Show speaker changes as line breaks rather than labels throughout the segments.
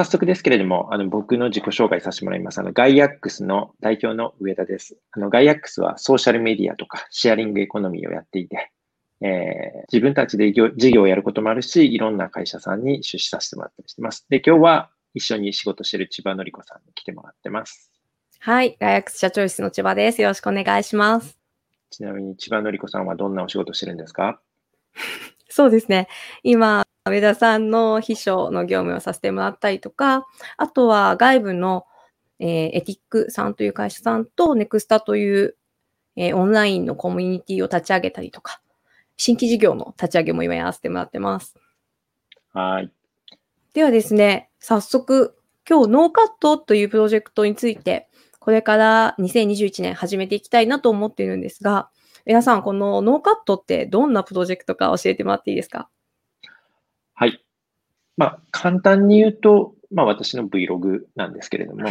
早速ですけれども、あの僕の自己紹介させてもらいます。あのガイアックスの代表の上田です。あのガイアックスはソーシャルメディアとかシェアリングエコノミーをやっていて、えー、自分たちで事業をやることもあるし、いろんな会社さんに出資させてもらったりしてます。で、今日は一緒に仕事している千葉のりこさんに来てもらってます。
はい、ガイアックス社長室の千葉です。よろしくお願いします。
ちなみに千葉のりこさんはどんなお仕事してるんですか？
そうですね。今、上田さんの秘書の業務をさせてもらったりとか、あとは外部の、えー、 ETIC さんという会社さんとネクスタという、えー、オンラインのコミュニティを立ち上げたりとか、新規事業の立ち上げも今やらせてもらってます。
はい。
ではですね、早速、今日ノーカットというプロジェクトについて、これから2021年始めていきたいなと思っているんですが、皆さん、このノーカットってどんなプロジェクトか教えてもらっていいですか？
はい。まあ、簡単に言うと、まあ、私の Vlog なんですけれども、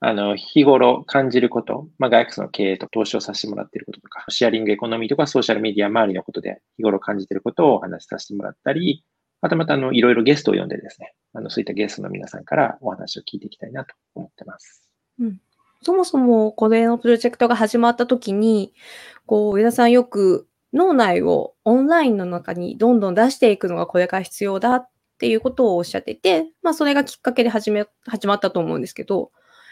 あの、日頃感じること、まあ、外国の経営と投資をさせてもらっていることとか、シェアリングエコノミーとかソーシャルメディア周りのことで日頃感じていることをお話しさせてもらったり、またまた、あの、いろいろゲストを呼んでですね、あの、そういったゲストの皆さんからお話を聞いていきたいなと思ってます。
うん。そもそもこれのプロジェクトが始まった時に、こう、上田さんよく脳内をオンラインの中にどんどん出していくのがこれから必要だっていうことをおっしゃってて、まあそれがきっかけで始め、始まったと思うんですけど、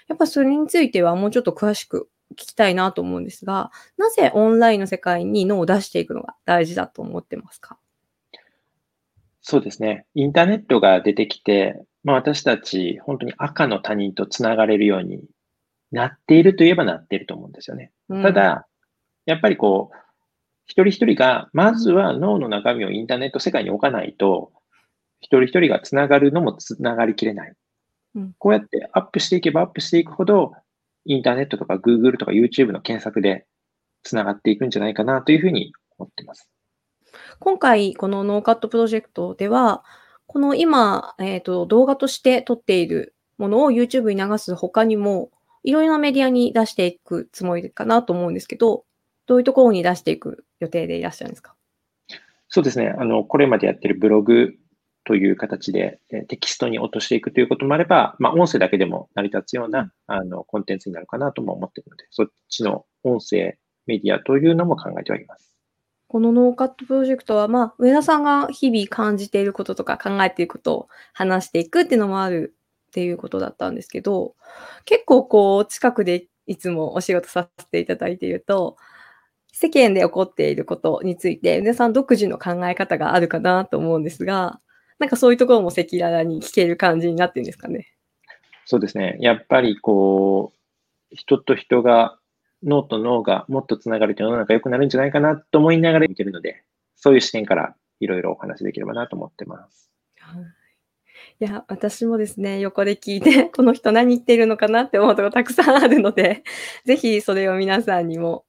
やっぱそれについてはもうちょっと詳しく聞きたいなと思うんですが、なぜオンラインの世界に脳を出していくのが大事だと思ってますか？
そうですね。インターネットが出てきて、まあ私たち本当に赤の他人とつながれるようになっているといえばなっていると思うんですよね。ただ、やっぱりこう、一人一人が、まずは脳の中身をインターネット世界に置かないと、一人一人がつながるのもつながりきれない。うん、こうやってアップしていけばアップしていくほど、インターネットとか Google とか YouTube の検索でつながっていくんじゃないかなというふうに思ってます。
今回、このノーカットプロジェクトでは、この今、えっ、ー、と、動画として撮っているものを YouTube に流す他にも、いろいろなメディアに出していくつもりかなと思うんですけど、どういうところに出していく予定でいらっしゃるんですか？
そうですね。あの、これまでやってるブログという形で、えテキストに落としていくということもあれば、まあ、音声だけでも成り立つような、あの、コンテンツになるかなとも思っているので、そっちの音声メディアというのも考えております。
このノーカットプロジェクトは、まあ、上田さんが日々感じていることとか考えていることを話していくっていうのもあるっていうことだったんですけど、結構こう、近くでいつもお仕事させていただいていると、世間で起こっていることについて、皆さん独自の考え方があるかなと思うんですが、なんかそういうところも赤裸々に聞ける感じになってるんですかね？
そうですね。やっぱりこう、人と人が、脳と脳がもっとつながると世の中良くなるんじゃないかなと思いながら見てるので、そういう視点からいろいろお話できればなと思ってます。
いや、私もですね、横で聞いて、この人何言ってるのかなって思うとこたくさんあるので、ぜひそれを皆さんにも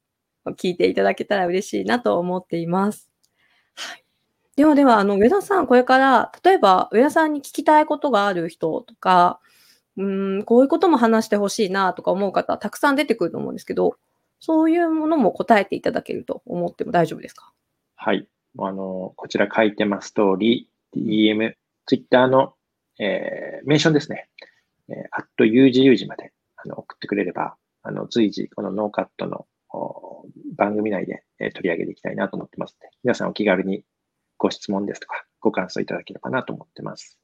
聞いていただけたら嬉しいなと思っています。ではでは、あの、上田さん、これから、例えば、上田さんに聞きたいことがある人とか、うん、こういうことも話してほしいなとか思う方、たくさん出てくると思うんですけど、そういうものも答えていただけると思っても大丈夫ですか？
はい。あの、こちら書いてます通り、DM、Twitter の、えー、メンションですね。えー、アット UGU 時まであの送ってくれれば、あの、随時、このノーカットの番組内で取り上げていきたいなと思ってますので、皆さんお気軽にご質問ですとか、ご感想いただければなと思ってます。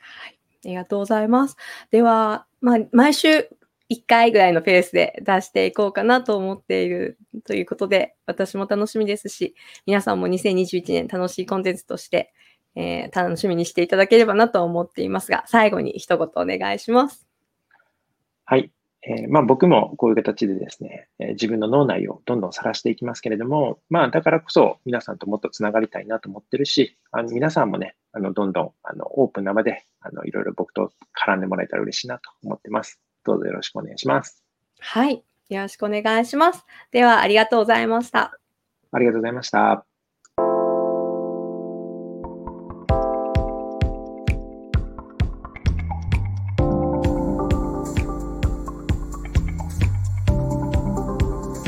はい。ありがとうございます。では、まあ、毎週1回ぐらいのペースで出していこうかなと思っているということで、私も楽しみですし、皆さんも2021年楽しいコンテンツとして、えー、楽しみにしていただければなと思っていますが、最後に一言お願いします。
はい。えー、まあ、僕もこういう形でですね、えー、自分の脳内をどんどん晒していきますけれども、まあ、だからこそ皆さんともっとつながりたいなと思ってるし、あの皆さんもね、あのどんどんあのオープンな場であのいろいろ僕と絡んでもらえたら嬉しいなと思ってます。どうぞよろしくお願いします。
はい。よろしくお願いします。では、ありがとうございました。
ありがとうございました。